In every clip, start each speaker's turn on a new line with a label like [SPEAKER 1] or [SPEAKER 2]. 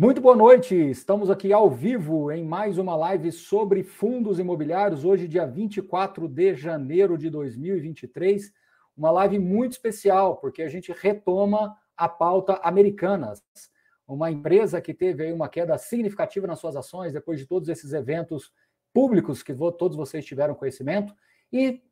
[SPEAKER 1] Muito boa noite, estamos aqui ao vivo em mais uma live sobre fundos imobiliários, hoje, dia 24 de janeiro de 2023. Uma live muito especial, porque a gente retoma a pauta Americanas, uma empresa que teve uma queda significativa nas suas ações depois de todos esses eventos públicos que todos vocês tiveram conhecimento, e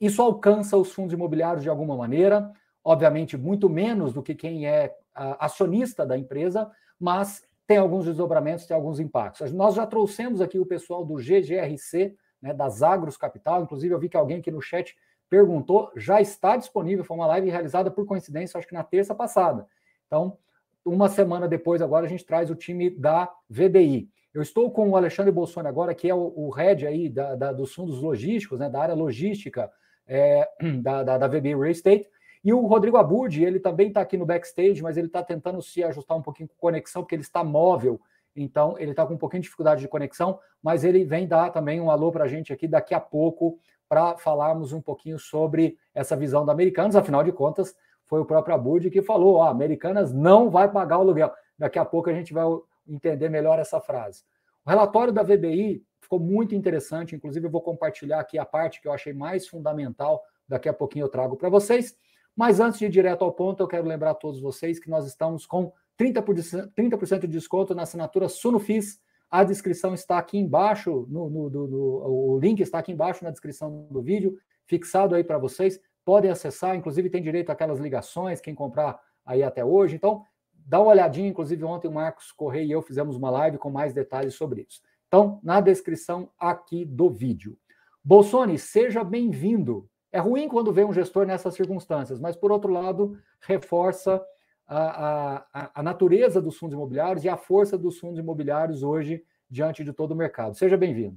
[SPEAKER 1] isso alcança os fundos imobiliários de alguma maneira, obviamente muito menos do que quem é acionista da empresa, mas tem alguns desdobramentos, tem alguns impactos. Nós já trouxemos aqui o pessoal do GGRC, né, das Agros Capital, inclusive eu vi que alguém aqui no chat perguntou, já está disponível, foi uma live realizada por coincidência, acho que na terça passada. Então, uma semana depois, agora a gente traz o time da VBI. Eu estou com o Alexandre Bolsonaro agora, que é o, o head aí da, da, dos fundos logísticos, né, da área logística é, da, da, da VBI Real Estate, e o Rodrigo Abud, ele também está aqui no backstage, mas ele está tentando se ajustar um pouquinho com conexão, porque ele está móvel, então ele está com um pouquinho de dificuldade de conexão, mas ele vem dar também um alô para a gente aqui daqui a pouco para falarmos um pouquinho sobre essa visão da Americanas. Afinal de contas, foi o próprio Abud que falou: ó, Americanas não vai pagar o aluguel. Daqui a pouco a gente vai entender melhor essa frase. O relatório da VBI ficou muito interessante, inclusive eu vou compartilhar aqui a parte que eu achei mais fundamental. Daqui a pouquinho eu trago para vocês. Mas antes de ir direto ao ponto, eu quero lembrar a todos vocês que nós estamos com 30%, 30 de desconto na assinatura Sunofis. A descrição está aqui embaixo, no, no, no, o link está aqui embaixo na descrição do vídeo, fixado aí para vocês. Podem acessar, inclusive tem direito àquelas ligações, quem comprar aí até hoje. Então, dá uma olhadinha, inclusive ontem o Marcos Correia e eu fizemos uma live com mais detalhes sobre isso. Então, na descrição aqui do vídeo. Bolsoni, seja bem-vindo. É ruim quando vem um gestor nessas circunstâncias, mas, por outro lado, reforça a, a, a natureza dos fundos imobiliários e a força dos fundos imobiliários hoje diante de todo o mercado. Seja bem-vindo.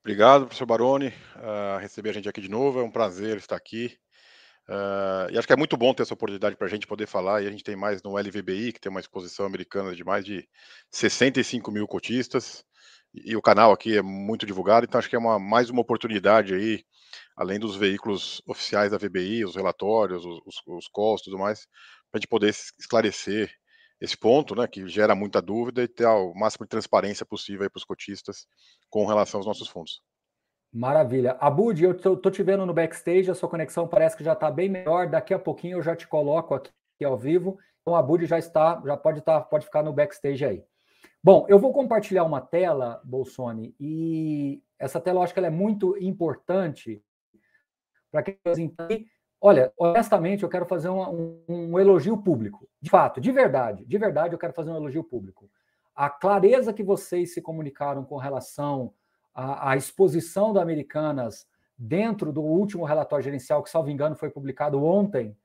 [SPEAKER 2] Obrigado, professor Baroni, uh, receber a gente aqui de novo. É um prazer estar aqui. Uh, e acho que é muito bom ter essa oportunidade para a gente poder falar. E a gente tem mais no LVBI, que tem uma exposição americana de mais de 65 mil cotistas. E, e o canal aqui é muito divulgado, então acho que é uma, mais uma oportunidade aí além dos veículos oficiais da VBI, os relatórios, os, os, calls tudo mais, para a gente poder esclarecer esse ponto, né, que gera muita dúvida e ter o máximo de transparência possível para os cotistas com relação aos nossos fundos.
[SPEAKER 1] Maravilha. Abud, eu tô, te vendo no backstage, a sua conexão parece que já está bem melhor. Daqui a pouquinho eu já te coloco aqui ao vivo. Então, Abud já está, já pode estar, tá, pode ficar no backstage aí. Bom, eu vou compartilhar uma tela, Bolsoni, e essa tela eu acho que ela é muito importante para que eles entendam. Olha, honestamente, eu quero fazer um, um, um, elogio público. De fato, de verdade, de verdade, eu quero fazer um elogio público. A clareza que vocês se comunicaram com relação à, à exposição da Americanas dentro do último relatório gerencial, que, salvo engano, foi publicado ontem,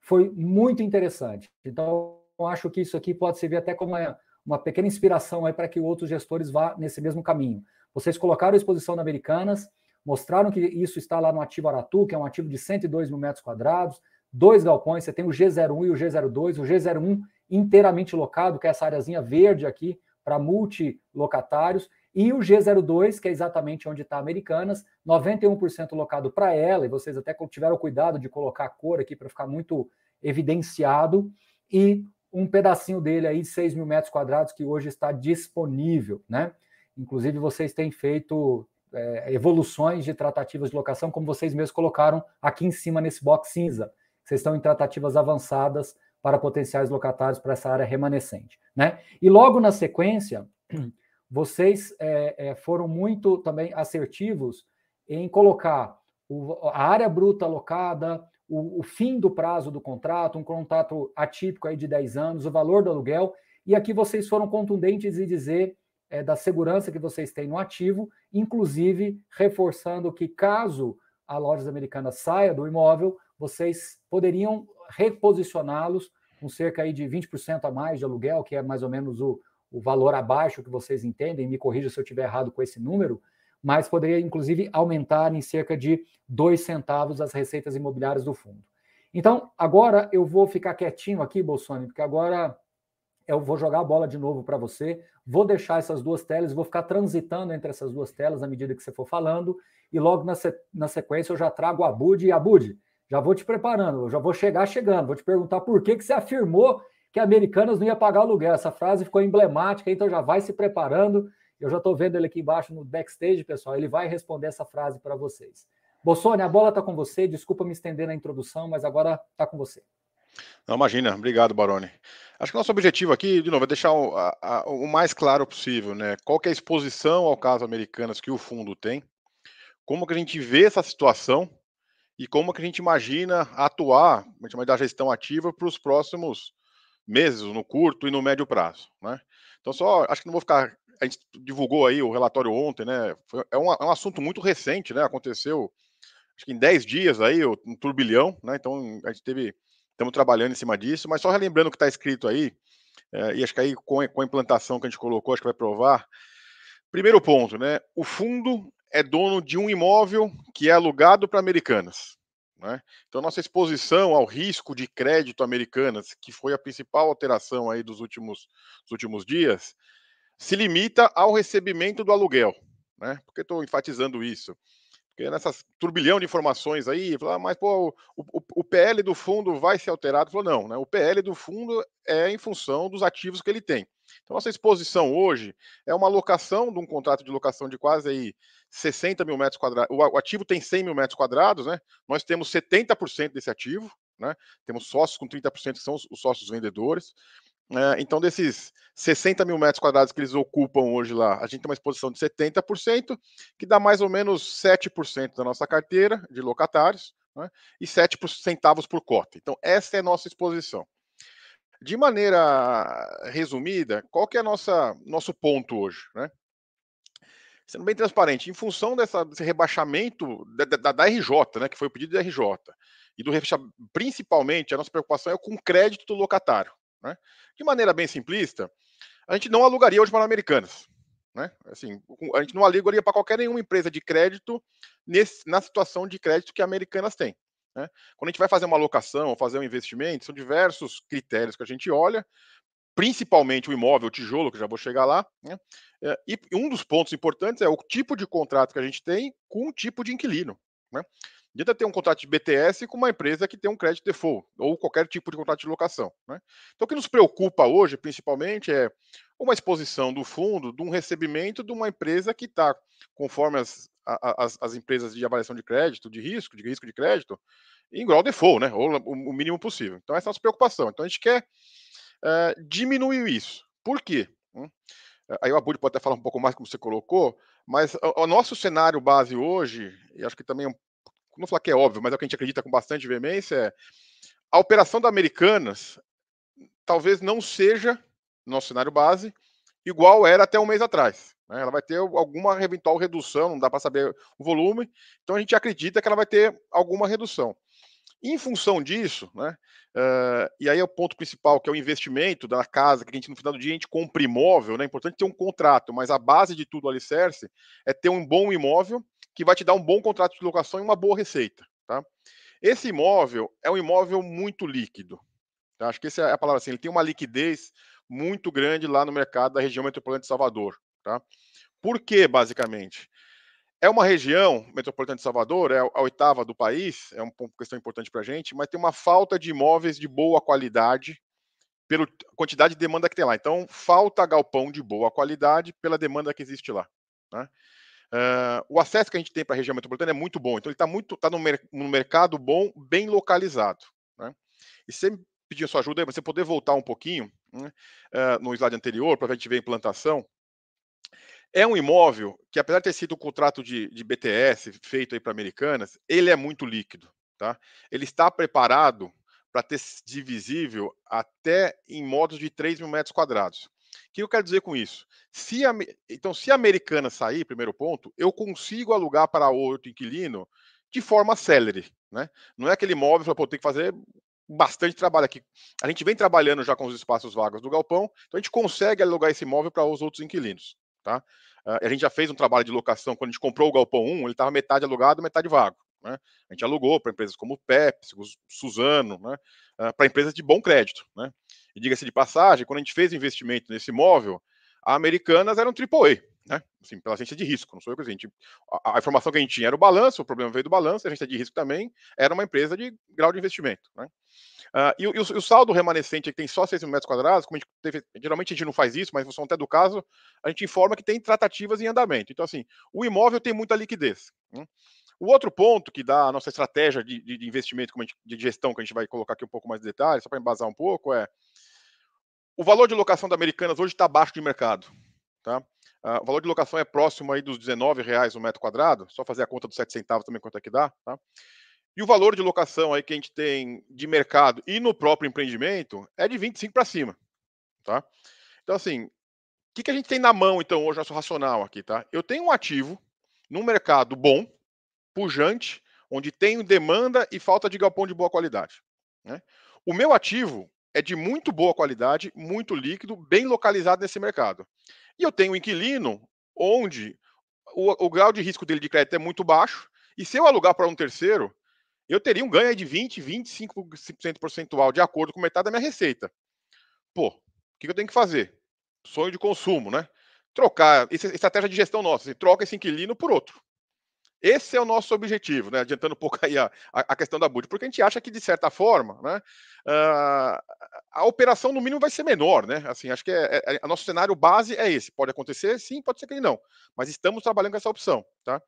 [SPEAKER 1] foi muito interessante. Então, eu acho que isso aqui pode servir até como uma, uma pequena inspiração para que outros gestores vá nesse mesmo caminho. Vocês colocaram a exposição da Americanas, mostraram que isso está lá no ativo Aratu, que é um ativo de 102 mil metros quadrados, dois galpões, você tem o G01 e o G02, o G01 inteiramente locado, que é essa areazinha verde aqui, para multilocatários, e o G02, que é exatamente onde está Americanas, 91% locado para ela, e vocês até tiveram cuidado de colocar a cor aqui para ficar muito evidenciado, e um pedacinho dele aí, 6 mil metros quadrados, que hoje está disponível, né? Inclusive, vocês têm feito é, evoluções de tratativas de locação, como vocês mesmos colocaram aqui em cima nesse box cinza. Vocês estão em tratativas avançadas para potenciais locatários para essa área remanescente. Né? E logo na sequência, vocês é, é, foram muito também assertivos em colocar o, a área bruta alocada, o, o, fim do prazo do contrato, um contrato atípico aí de 10 anos, o valor do aluguel, e aqui vocês foram contundentes em dizer é, da segurança que vocês têm no ativo, inclusive reforçando que caso a Lojas Americanas saia do imóvel, vocês poderiam reposicioná-los com cerca aí de 20% a mais de aluguel, que é mais ou menos o, o valor abaixo que vocês entendem, me corrija se eu estiver errado com esse número, mas poderia inclusive aumentar em cerca de dois centavos as receitas imobiliárias do fundo. Então, agora eu vou ficar quietinho aqui, Bolsonaro, porque agora eu vou jogar a bola de novo para você, vou deixar essas duas telas, vou ficar transitando entre essas duas telas à medida que você for falando, e logo na, na sequência eu já trago a Bud e a Bud, já vou te preparando, eu já vou chegar chegando, vou te perguntar por que, que você afirmou que Americanas não ia pagar aluguel. Essa frase ficou emblemática, então já vai se preparando. Eu já estou vendo ele aqui embaixo no backstage, pessoal. Ele vai responder essa frase para vocês. Bossone, a bola está com você. Desculpa me estender na introdução, mas agora está com você.
[SPEAKER 2] Não, imagina. Obrigado, Baroni. Acho que nosso objetivo aqui, de novo, é deixar o, a, o mais claro possível, né? Qual é a exposição ao caso Americanas que o fundo tem, como que a gente vê essa situação e como que a gente imagina atuar, a gente da gestão ativa para os próximos meses, no curto e no médio prazo, né? Então, só, acho que não vou ficar a gente divulgou aí o relatório ontem, né? Foi, é, um, é, um, assunto muito recente, né? Aconteceu, acho que em 10 dias aí, um turbilhão, né? Então a gente teve, estamos trabalhando em cima disso, mas só relembrando o que está escrito aí, é, e acho que aí com, com a implantação que a gente colocou, acho que vai provar. Primeiro ponto, né? O fundo é dono de um imóvel que é alugado para americanas. Né? Então, nossa exposição ao risco de crédito americanas, que foi a principal alteração aí dos últimos, dos últimos dias, se limita ao recebimento do aluguel. Né? Por que estou enfatizando isso? Porque nessas turbilhão de informações aí, ah, mas pô, o, o, o, PL do fundo vai ser alterado. Falou, não, né? o PL do fundo é em função dos ativos que ele tem. Então, nossa exposição hoje é uma locação de um contrato de locação de quase aí 60 mil metros quadrados. O ativo tem 100 mil metros quadrados, né? Nós temos 70% desse ativo, né? Temos sócios com 30% que são os sócios vendedores. É, então, desses 60 mil metros quadrados que eles ocupam hoje lá, a gente tem uma exposição de 70%, que dá mais ou menos 7% da nossa carteira de locatários, né, e 7 centavos por cota. Então, essa é a nossa exposição. De maneira resumida, qual que é nossa nosso ponto hoje? Né? Sendo bem transparente, em função dessa, desse rebaixamento da, da, da RJ, né, que foi o pedido da RJ, e do principalmente a nossa preocupação é com o crédito do locatário. Né? De maneira bem simplista, a gente não alugaria hoje para americanas. Né? Assim, a gente não alugaria para qualquer nenhuma empresa de crédito nesse, na situação de crédito que americanas têm. Né? Quando a gente vai fazer uma alocação ou fazer um investimento, são diversos critérios que a gente olha, principalmente o imóvel, o tijolo, que já vou chegar lá. Né? É, e um dos pontos importantes é o tipo de contrato que a gente tem com o tipo de inquilino. Né? Adianta ter um contrato de BTS com uma empresa que tem um crédito default ou qualquer tipo de contrato de locação. Né? Então, o que nos preocupa hoje, principalmente, é uma exposição do fundo de um recebimento de uma empresa que está, conforme as, as, as, empresas de avaliação de crédito, de risco, de risco de crédito, em grau default, né? ou o mínimo possível. Então, essa é a nossa preocupação. Então, a gente quer é, diminuir isso. Por quê? Hum? Aí o Abud pode até falar um pouco mais como você colocou, mas o, o nosso cenário base hoje, e acho que também é um não falar que é óbvio, mas é o que a gente acredita com bastante veemência, é a operação da Americanas talvez não seja, no nosso cenário base, igual era até um mês atrás. Né? Ela vai ter alguma eventual redução, não dá para saber o volume, então a gente acredita que ela vai ter alguma redução. Em função disso, né, uh, e aí é o ponto principal, que é o investimento da casa, que a gente no final do dia a gente compra imóvel, né, é importante ter um contrato, mas a base de tudo o alicerce é ter um bom imóvel que vai te dar um bom contrato de locação e uma boa receita. Tá? Esse imóvel é um imóvel muito líquido. Tá? Acho que essa é a palavra assim, ele tem uma liquidez muito grande lá no mercado da região metropolitana de Salvador. Tá? Por que, basicamente? É uma região metropolitana de Salvador, é a oitava do país, é uma questão importante para a gente, mas tem uma falta de imóveis de boa qualidade pela quantidade de demanda que tem lá. Então, falta galpão de boa qualidade pela demanda que existe lá. Né? Uh, o acesso que a gente tem para a região metropolitana é muito bom, então ele está muito tá no, mer no, mercado bom, bem localizado. Né? E sempre pedir sua ajuda, você poder voltar um pouquinho né, uh, no slide anterior para a gente ver a implantação. É um imóvel que, apesar de ter sido um contrato de, de BTS feito aí para Americanas, ele é muito líquido. Tá? Ele está preparado para ter divisível até em modos de 3 mil metros quadrados. Que eu quero dizer com isso? Se a, então, se a americana sair, primeiro ponto, eu consigo alugar para outro inquilino de forma célere. Né? Não é aquele imóvel que tem que fazer bastante trabalho aqui. A gente vem trabalhando já com os espaços vagos do galpão, então a gente consegue alugar esse imóvel para os outros inquilinos. Tá? Uh, a gente já fez um trabalho de locação, quando a gente comprou o galpão 1, ele estava metade alugado, metade vago. Né? A gente alugou para empresas como Pepsi, Suzano, né? uh, para empresas de bom crédito. Né? E diga-se de passagem, quando a gente fez investimento nesse imóvel, a Americanas era um AAA. né? Assim, pela agência de risco, não sou eu que a gente. A, a, informação que a gente tinha era o balanço, o problema veio do balanço, a agência de risco também era uma empresa de grau de investimento, né? Uh, e, e, o, o, saldo remanescente que tem só 6 mil metros quadrados, como a gente teve, geralmente a gente não faz isso, mas em função até do caso, a gente informa que tem tratativas em andamento. Então, assim, o imóvel tem muita liquidez. Né? O outro ponto que dá a nossa estratégia de, de, investimento, gente, de gestão, que a gente vai colocar aqui um pouco mais de detalhes, só para embasar um pouco, é o valor de locação da Americanas hoje está abaixo de mercado. Tá? Uh, o valor de locação é próximo aí dos 19 reais o metro quadrado, só fazer a conta dos 7 centavos também quanto é que dá. Tá? E o valor de locação aí que a gente tem de mercado e no próprio empreendimento é de 25 para cima. Tá? Então, assim, o que, que a gente tem na mão, então, hoje, nosso racional aqui, tá? Eu tenho um ativo num mercado bom, pujante, onde tenho demanda e falta de galpão de boa qualidade. Né? O meu ativo é de muito boa qualidade, muito líquido, bem localizado nesse mercado. E eu tenho um inquilino onde o, o grau de risco dele de crédito é muito baixo, e se eu alugar para um terceiro, eu teria um ganho de 20, 25% percentual de acordo com metade da minha receita. Pô, o que eu tenho que fazer? Sonho de consumo, né? Trocar, essa estratégia de gestão nossa, assim, troca esse inquilino por outro. Esse é o nosso objetivo, né? Adiantando um pouco aí a, a questão da BUD, porque a gente acha que, de certa forma, né, uh, a operação, no mínimo, vai ser menor, né? Assim, acho que é, é, é, nosso cenário base é esse. Pode acontecer, sim, pode ser que não. Mas estamos trabalhando com essa opção, tá?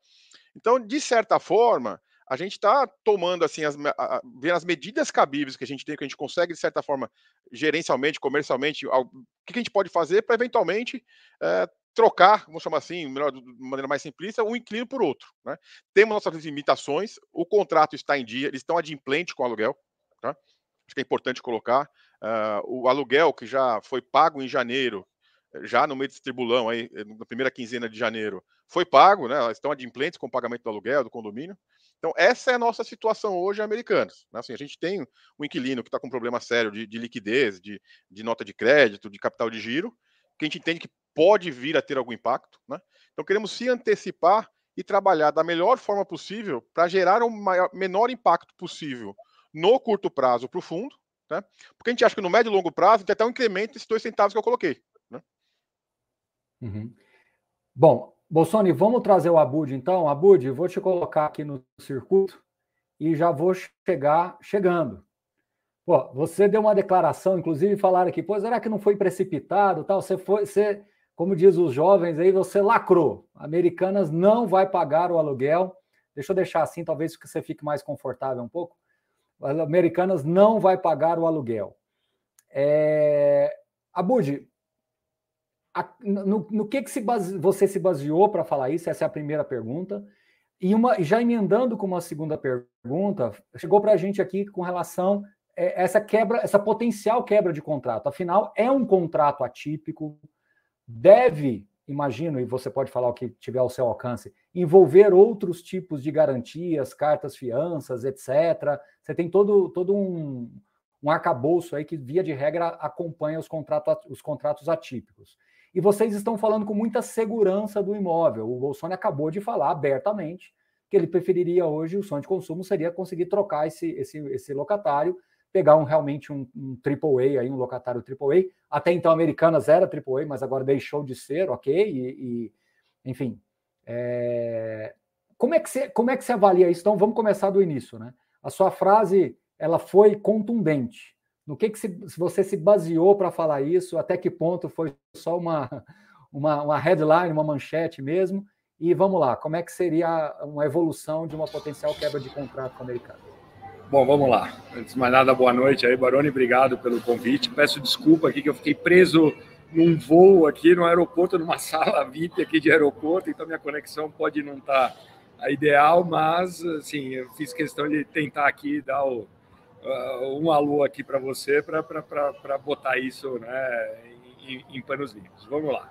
[SPEAKER 2] Então, de certa forma, a gente está tomando assim as, a, vendo as medidas cabíveis que a gente tem, que a gente consegue, de certa forma, gerencialmente, comercialmente, o que a gente pode fazer para eventualmente é, trocar, vamos chamar assim, melhor, de maneira mais simplista, um inquilino por outro. Né? Temos nossas limitações, o contrato está em dia, eles estão adimplentes com o aluguel. Tá? Acho que é importante colocar. Uh, o aluguel que já foi pago em janeiro, já no meio desse tribulão, aí, na primeira quinzena de janeiro, foi pago, né? elas estão adimplentes com o pagamento do aluguel, do condomínio. Então, essa é a nossa situação hoje, americanos. Né? Assim, a gente tem um inquilino que está com um problema sério de, de liquidez, de, de, nota de crédito, de capital de giro, que a gente entende que pode vir a ter algum impacto. Né? Então, queremos se antecipar e trabalhar da melhor forma possível para gerar o maior, menor impacto possível no curto prazo para o fundo, né? porque a gente acha que no médio e longo prazo tem até um incremento desses dois centavos que eu coloquei. Né?
[SPEAKER 1] Uhum. Bom, Bolsoni, vamos trazer o Abud então. Abud, vou te colocar aqui no circuito e já vou chegar chegando. Pô, você deu uma declaração, inclusive falaram aqui, pô, será que não foi precipitado, tal? Você foi, você, como diz os jovens aí, você lacrou. Americanas não vai pagar o aluguel. Deixa eu deixar assim, talvez que você fique mais confortável um pouco. Americanas não vai pagar o aluguel. É... Abud, a, no, no, que, que se base, você se baseou para falar isso? Essa é a primeira pergunta. E uma, já emendando com uma segunda pergunta, chegou para a gente aqui com relação essa quebra, essa potencial quebra de contrato. Afinal, é um contrato atípico, deve, imagino, e você pode falar o que tiver ao seu alcance, envolver outros tipos de garantias, cartas, fianças, etc. Você tem todo, todo um, um arcabouço aí que, via de regra, acompanha os, contratos os contratos atípicos. E vocês estão falando com muita segurança do imóvel. O Bolsonaro acabou de falar abertamente que ele preferiria hoje, o sonho de consumo seria conseguir trocar esse, esse, esse locatário pegar um realmente um, um AAA, aí, um locatário AAA. Até então, Americanas era AAA, mas agora deixou de ser, ok? E, e enfim. É... Como, é que você, como é que você avalia isso? Então, vamos começar do início, né? A sua frase, ela foi contundente. No que, que se, você se baseou para falar isso? Até que ponto foi só uma, uma, uma headline, uma manchete mesmo? E vamos lá, como é que seria uma evolução de uma potencial quebra de contrato com o americano?
[SPEAKER 3] Bom, vamos lá. Antes de mais nada, boa noite aí, Baroni. Obrigado pelo convite. Peço desculpa aqui que eu fiquei preso num voo aqui no aeroporto, numa sala VIP aqui de aeroporto, então minha conexão pode não estar tá ideal, mas assim, eu fiz questão de tentar aqui dar o, uh, um alô aqui para você para botar isso né, em, em, panos limpos. Vamos lá.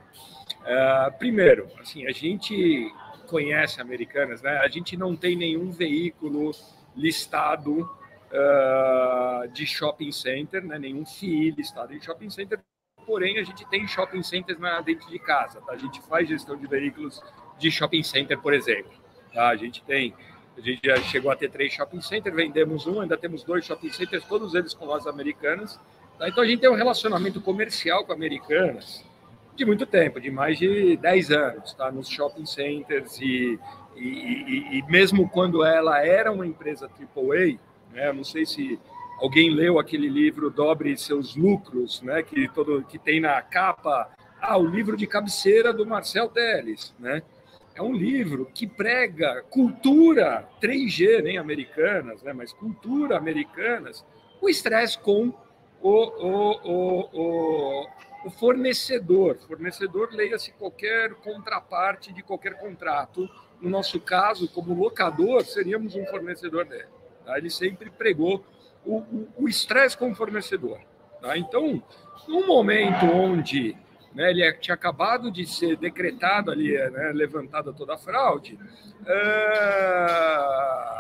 [SPEAKER 3] Uh, primeiro, assim, a gente conhece Americanas, né? A gente não tem nenhum veículo listado uh, de shopping center, né? nenhum FII listado em shopping center, porém a gente tem shopping centers na, dentro de casa, tá? a gente faz gestão de veículos de shopping center, por exemplo. Tá? A gente tem, a gente já chegou a ter três shopping centers, vendemos um, ainda temos dois shopping centers, todos eles com lojas americanas. Tá? Então a gente tem um relacionamento comercial com americanas de muito tempo, de mais de 10 anos, tá? nos shopping centers e, e, e, e mesmo quando ela era uma empresa AAA, né? não sei se alguém leu aquele livro Dobre Seus Lucros, né? que, todo, que tem na capa ah, o livro de cabeceira do Marcel Teles, né? É um livro que prega cultura 3G, nem americanas, né? mas cultura americanas, o estresse com o, o, o, o, o fornecedor. Fornecedor, leia-se qualquer contraparte de qualquer contrato. No nosso caso, como locador, seríamos um fornecedor dele. Tá? Ele sempre pregou o estresse com o fornecedor. Tá? Então, num momento onde né, ele tinha acabado de ser decretado ali, né, levantada toda a fraude, é...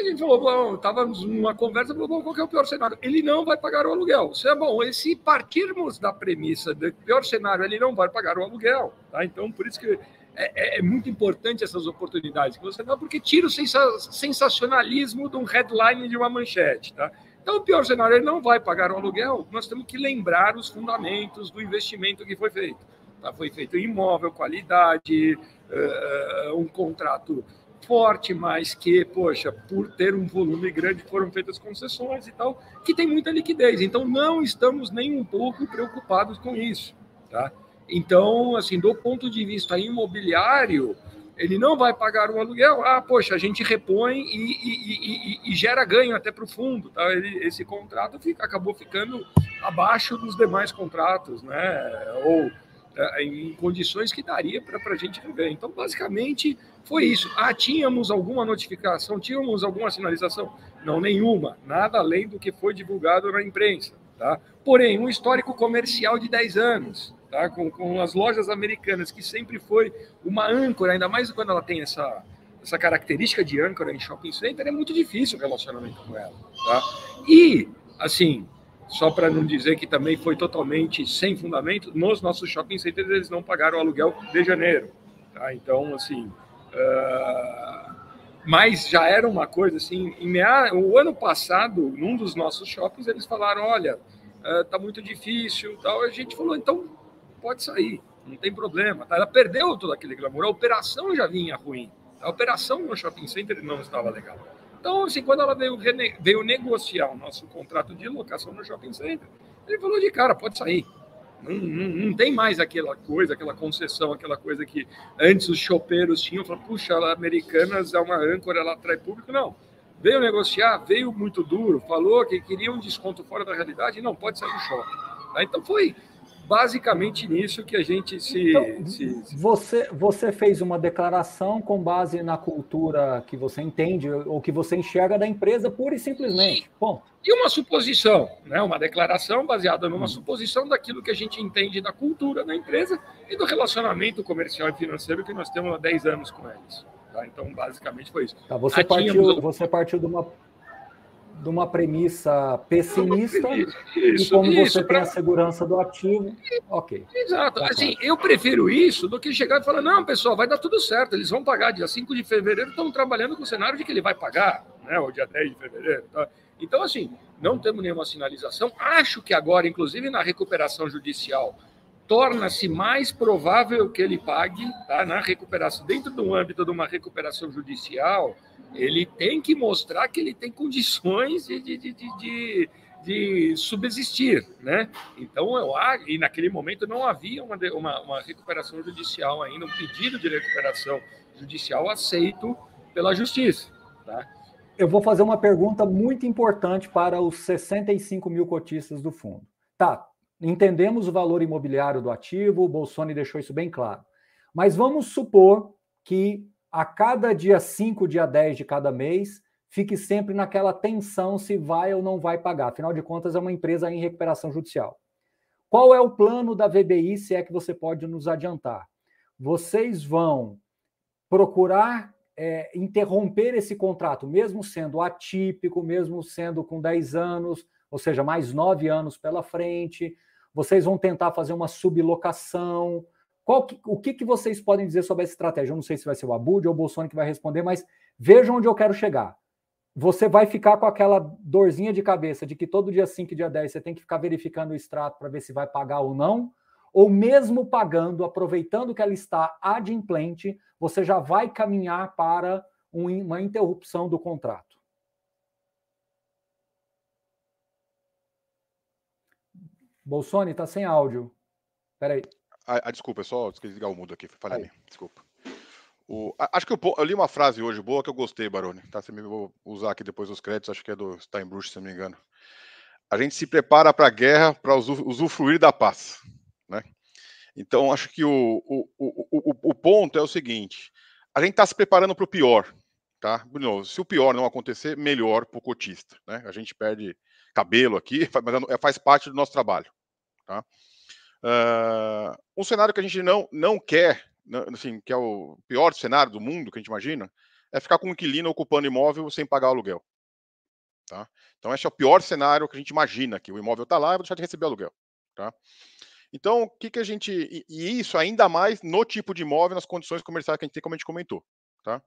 [SPEAKER 3] A gente falou, bom, estávamos numa conversa, falou, bom, qual é o pior cenário? Ele não vai pagar o aluguel. Isso é bom. E se partirmos da premissa do pior cenário, ele não vai pagar o aluguel. Tá? Então, por isso que é, é, é muito importante essas oportunidades que você dá, porque tira o sensacionalismo de um headline de uma manchete. Tá? Então, o pior cenário, ele não vai pagar o aluguel, nós temos que lembrar os fundamentos do investimento que foi feito. Tá? Foi feito imóvel, qualidade, uh, um contrato forte, mas que, poxa, por ter um volume grande foram feitas concessões e tal, que tem muita liquidez. Então, não estamos nem um pouco preocupados com isso, tá? Então, assim, do ponto de vista imobiliário, ele não vai pagar um aluguel. Ah, poxa, a gente repõe e, e, e, e gera ganho até para o fundo. Tá? Ele, esse contrato fica, acabou ficando abaixo dos demais contratos, né? Ou é, em condições que daria para a gente viver. Então, basicamente, foi isso. Ah, tínhamos alguma notificação, tínhamos alguma sinalização? Não, nenhuma. Nada além do que foi divulgado na imprensa. Tá? Porém, um histórico comercial de 10 anos, tá? com, com as lojas americanas, que sempre foi uma âncora, ainda mais quando ela tem essa, essa característica de âncora em shopping center, é muito difícil o relacionamento com ela. Tá? E, assim, só para não dizer que também foi totalmente sem fundamento, nos nossos shopping centers eles não pagaram o aluguel de janeiro. Tá? Então, assim, uh, mas já era uma coisa assim, em meia, o ano passado, num dos nossos shoppings, eles falaram, olha, uh, tá muito difícil, tal. a gente falou, então pode sair, não tem problema. Ela perdeu todo aquele glamour, a operação já vinha ruim, a operação no shopping center não estava legal. Então, assim, quando ela veio, veio negociar o nosso contrato de locação no shopping center, ele falou de cara, pode sair. Não, não, não, tem mais aquela coisa, aquela concessão, aquela coisa que antes os chopeiros tinham, falaram, puxa, a Americanas é uma âncora, ela atrai público. Não. Veio negociar, veio muito duro, falou que queria um desconto fora da realidade, não, pode sair do shopping. Tá? Então foi basicamente nisso que a gente se, então, se,
[SPEAKER 1] se, Você, você fez uma declaração com base na cultura que você entende ou que você enxerga da empresa, pura e simplesmente. Bom.
[SPEAKER 3] E uma suposição, né? uma declaração baseada numa hum. suposição daquilo que a gente entende da cultura da empresa e do relacionamento comercial e financeiro que nós temos há 10 anos com eles. Tá? Então, basicamente foi isso.
[SPEAKER 1] Tá, você, partiu, você partiu de uma de uma premissa pessimista isso, e como isso, você pra... tem a segurança do ativo, ok.
[SPEAKER 3] Exato. Tá assim, eu prefiro isso do que chegar e falar, não, pessoal, vai dar tudo certo, eles vão pagar dia 5 de fevereiro, estão trabalhando com o cenário de que ele vai pagar, né, ou dia 10 de fevereiro. Tá? Então, assim, não temos nenhuma sinalização. Acho que agora, inclusive na recuperação judicial, torna-se mais provável que ele pague, tá? na recuperação, dentro do âmbito de uma recuperação judicial, ele tem que mostrar que ele tem condições de, de, de, de, de subsistir, né? Então, eu, e naquele momento não havia uma, uma, uma recuperação judicial ainda, um pedido de recuperação judicial aceito pela justiça, tá?
[SPEAKER 1] Eu vou fazer uma pergunta muito importante para os 65 mil cotistas do fundo. Tá, entendemos o valor imobiliário do ativo, o Bolsonaro deixou isso bem claro. Mas vamos supor que a cada dia 5, dia 10 de cada mês, fique sempre naquela tensão se vai ou não vai pagar. Afinal de contas, é uma empresa em recuperação judicial. Qual é o plano da VBI, se é que você pode nos adiantar? Vocês vão procurar é, interromper esse contrato, mesmo sendo atípico, mesmo sendo com 10 anos, ou seja, mais 9 anos pela frente. Vocês vão tentar fazer uma sublocação. Que, o que, que vocês podem dizer sobre essa estratégia? Eu não sei se vai ser o Abud ou o Bolsonaro que vai responder, mas vejam onde eu quero chegar. Você vai ficar com aquela dorzinha de cabeça de que todo dia 5 e dia 10 você tem que ficar verificando o extrato para ver se vai pagar ou não, ou mesmo pagando, aproveitando que ela está adimplente, você já vai caminhar para uma interrupção do contrato. Bolsoni está sem áudio. Espera aí.
[SPEAKER 2] Ah, ah, desculpa, é só desligar o mudo aqui. Falei, desculpa. O, acho que eu, eu, li uma frase hoje boa que eu gostei, Baroni. Tá? Você me vou usar aqui depois os créditos, acho que é do Steinbruch, se não me engano. A gente se prepara para a guerra para usufruir da paz. Né? Então, acho que o, o, o, o, ponto é o seguinte: a gente está se preparando para o pior. Tá? Se o pior não acontecer, melhor para o cotista. Né? A gente perde cabelo aqui, mas é, faz parte do nosso trabalho. Tá? Uh, um cenário que a gente não, não quer, assim, que é o pior cenário do mundo que a gente imagina, é ficar com um inquilino ocupando imóvel sem pagar aluguel. Tá? Então, esse é o pior cenário que a gente imagina, que o imóvel está lá e vai deixar de receber aluguel. Tá? Então, o que, que a gente. E, e, isso ainda mais no tipo de imóvel, nas condições comerciais que a gente tem, como a gente comentou. Tá?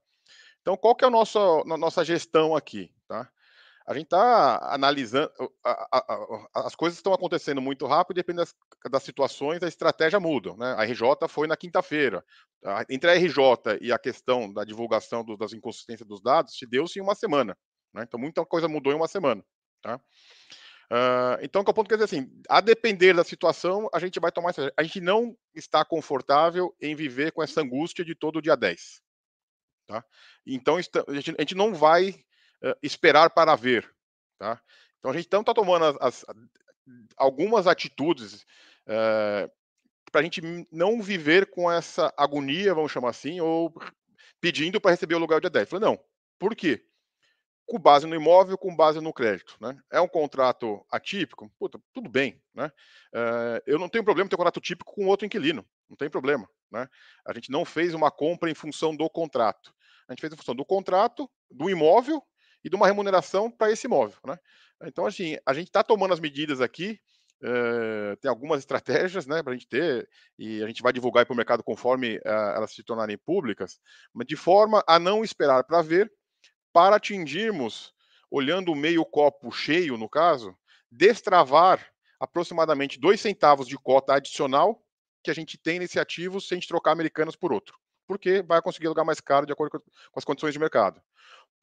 [SPEAKER 2] Então, qual que é a nossa, a nossa gestão aqui? Tá? A gente está analisando, a, a, a, as coisas estão acontecendo muito rápido, depende das, das situações, a estratégia muda. Né? A RJ foi na quinta-feira. Entre a RJ e a questão da divulgação do, das inconsistências dos dados, se deu-se em uma semana. Né? Então, muita coisa mudou em uma semana. Tá? Uh, então, o que eu ponto quer dizer assim, a depender da situação, a gente vai tomar essa. A gente não está confortável em viver com essa angústia de todo dia 10. Tá? Então, a gente não vai uh, esperar para ver. Tá? Então a gente então está tomando as, as, algumas atitudes uh, para a gente não viver com essa agonia, vamos chamar assim, ou pedindo para receber o lugar de 10. Falei, não. Por quê? Com base no imóvel, com base no crédito. Né? É um contrato atípico? Puta, tudo bem. Né? Uh, eu não tenho problema ter um contrato típico com outro inquilino. Não tem problema. Né? A gente não fez uma compra em função do contrato. A gente fez em função do contrato, do imóvel e de uma remuneração para esse imóvel. Né? Então, assim, a gente está tomando as medidas aqui, uh, tem algumas estratégias né, para a gente ter, e a gente vai divulgar para o mercado conforme uh, elas se tornarem públicas, mas de forma a não esperar para ver, para atingirmos, olhando o meio copo cheio, no caso, destravar aproximadamente dois centavos de cota adicional que a gente tem nesse ativo sem a gente trocar americanas por outro. Porque vai conseguir alugar mais caro de acordo com as condições de mercado.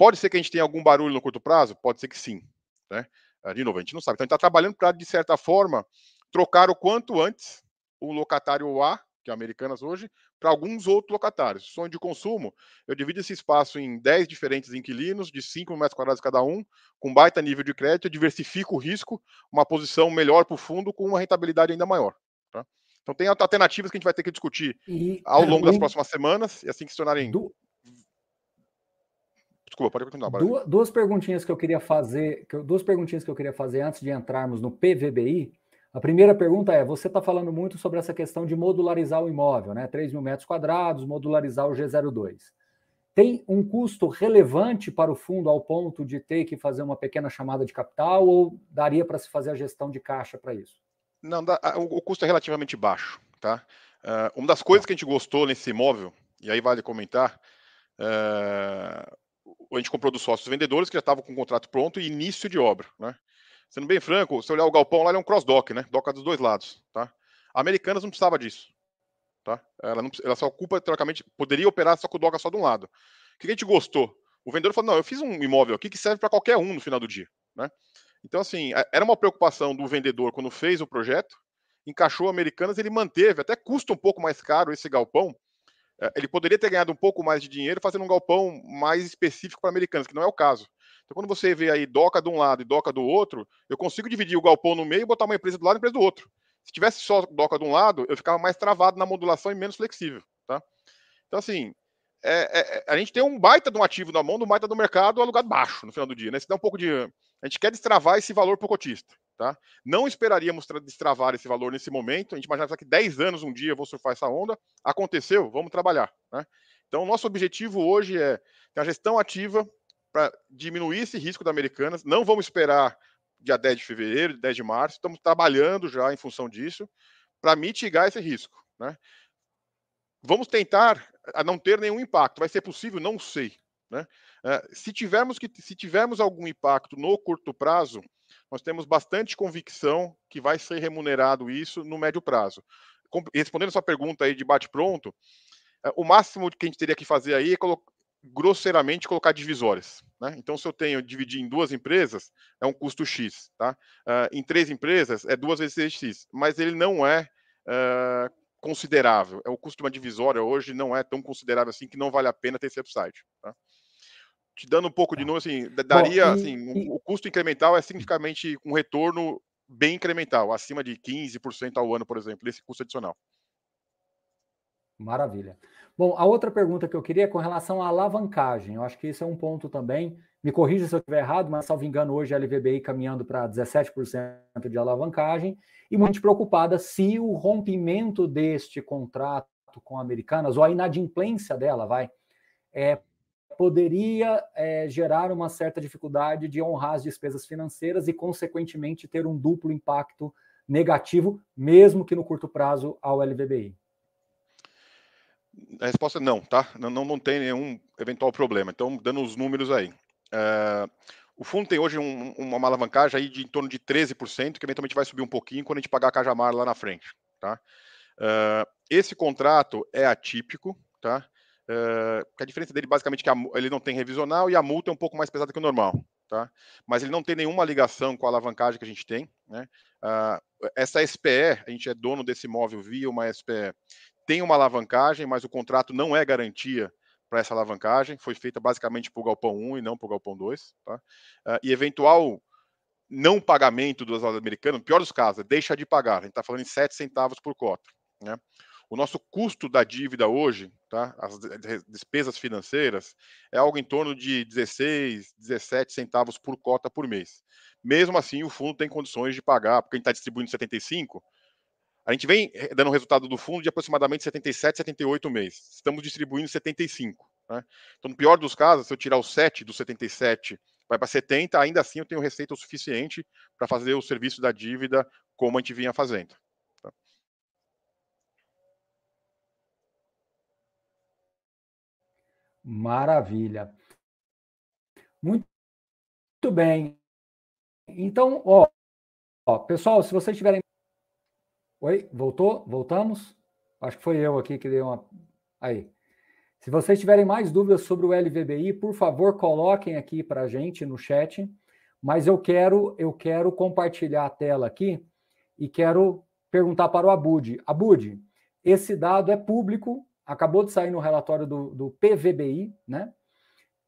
[SPEAKER 2] Pode ser que a gente tenha algum barulho no curto prazo? Pode ser que sim. Né? Ah, de novo, a gente não sabe. Então, a gente está trabalhando para, de certa forma, trocar o quanto antes o locatário A, que é Americanas hoje, para alguns outros locatários. Sonho de consumo, eu divido esse espaço em 10 diferentes inquilinos, de 5 metros quadrados cada um, com baita nível de crédito, eu diversifico o risco, uma posição melhor para o fundo, com uma rentabilidade ainda maior. Tá? Então, tem alternativas que a gente vai ter que discutir e, ao longo das próximas semanas, e assim que se tornarem do,
[SPEAKER 1] Desculpa, pode continuar. Duas, duas, perguntinhas que eu queria fazer, duas perguntinhas que eu queria fazer antes de entrarmos no PVBI. A primeira pergunta é: você está falando muito sobre essa questão de modularizar o imóvel, né? 3 mil metros quadrados, modularizar o G02. Tem um custo relevante para o fundo ao ponto de ter que fazer uma pequena chamada de capital ou daria para se fazer a gestão de caixa para isso?
[SPEAKER 2] Não, o custo é relativamente baixo, tá? Uh, uma das coisas tá. que a gente gostou nesse imóvel, e aí vale comentar, uh, a gente comprou dos sócios vendedores que já estavam com o contrato pronto e início de obra, né? Sendo bem franco, se olhar o galpão lá, ele é um cross-dock, né? Doca dos dois lados, tá? A Americanas não precisava disso, tá? Ela, não, ela só ocupa, teoricamente, poderia operar só com o doca só de um lado. O que a gente gostou? O vendedor falou, não, eu fiz um imóvel aqui que serve para qualquer um no final do dia, né? Então, assim, era uma preocupação do vendedor quando fez o projeto, encaixou Americanas, ele manteve, até custa um pouco mais caro esse galpão, é, ele poderia ter ganhado um pouco mais de dinheiro fazendo um galpão mais específico para americanos, que não é o caso. Então, quando você vê aí doca de um lado e doca do outro, eu consigo dividir o galpão no meio e botar uma empresa do lado e uma empresa do outro. Se tivesse só doca de um lado, eu ficava mais travado na modulação e menos flexível, tá? Então, assim, é, é, é a gente tem um baita de um ativo na mão, um baita do mercado alugado baixo no final do dia, né? Isso dá um pouco de... A gente quer destravar esse valor para o cotista. Tá? Não esperaríamos destravar esse valor nesse momento. A gente imaginava que 10 anos um dia eu vou surfar essa onda. Aconteceu, vamos trabalhar. Né? Então, nosso objetivo hoje é ter a gestão ativa para diminuir esse risco da Americanas. Não vamos esperar dia 10 de fevereiro, 10 de março. Estamos trabalhando já em função disso para mitigar esse risco. Né? Vamos tentar não ter nenhum impacto. Vai ser possível? Não sei. Né? Uh, se, tivermos que, se tivermos algum impacto no curto prazo, nós temos bastante convicção que vai ser remunerado isso no médio prazo. respondendo a sua pergunta aí de bate-pronto, é, o máximo que a gente teria que fazer aí é grosseiramente colocar divisórias. Né? Então, se eu tenho dividir em duas empresas, é um custo X. Tá? Uh, em três empresas, é duas vezes X. Mas ele não é uh, considerável. É o custo de uma divisória hoje não é tão considerável assim que não vale a pena ter esse upside. Tá? Te dando um pouco de tá. número, assim, daria, Bom, e, assim, e... o custo incremental é significativamente um retorno bem incremental, acima de 15% ao ano, por exemplo, desse custo adicional.
[SPEAKER 1] Maravilha. Bom, a outra pergunta que eu queria é com relação à alavancagem. Eu acho que esse é um ponto também. Me corrija se eu estiver errado, mas, salvo engano, hoje a LVBI caminhando para 17% de alavancagem e muito preocupada se o rompimento deste contrato com a Americanas, ou a inadimplência dela, vai, é, poderia é, gerar uma certa dificuldade de honrar as despesas financeiras e, consequentemente, ter um duplo impacto negativo, mesmo que no curto prazo, ao LVBI.
[SPEAKER 2] A resposta é não, tá? Não, não, não tem nenhum eventual problema. Então, dando os números aí. Uh, o fundo tem hoje um, uma alavancagem aí de em torno de 13%, que eventualmente vai subir um pouquinho quando a gente pagar a Cajamar lá na frente, tá? Uh, esse contrato é atípico, tá? Uh, a diferença dele basicamente é que ele não tem revisional e a multa é um pouco mais pesada que o normal, tá? Mas ele não tem nenhuma ligação com a alavancagem que a gente tem, né? Uh, essa SPE, a gente é dono desse imóvel via uma SPE, tem uma alavancagem, mas o contrato não é garantia para essa alavancagem, foi feita basicamente para o Galpão 1 e não para o Galpão 2. Tá? Uh, e eventual não pagamento dos americanos, pior dos casos, deixa de pagar. A gente está falando em 7 centavos por cota. Né? O nosso custo da dívida hoje, tá? as despesas financeiras, é algo em torno de 16, 17 centavos por cota por mês. Mesmo assim, o fundo tem condições de pagar, porque a gente está distribuindo 75, a gente vem eh, dando resultado do fundo de aproximadamente 77, 78 meses. Estamos distribuindo 75. Né? Então, no pior dos casos, se eu tirar o 7 do 77, vai para 70, ainda assim eu tenho receita o suficiente para fazer o serviço da dívida como a gente vinha fazendo.
[SPEAKER 1] Maravilha. Muito bem. Então, ó, ó, pessoal, se vocês tiverem Oi, voltou? Voltamos? Acho que foi eu aqui que dei uma. Aí. Se vocês tiverem mais dúvidas sobre o LVBI, por favor, coloquem aqui para a gente no chat. Mas eu quero, eu quero compartilhar a tela aqui e quero perguntar para o Abud. Abud, esse dado é público, acabou de sair no relatório do, do PVBI, né?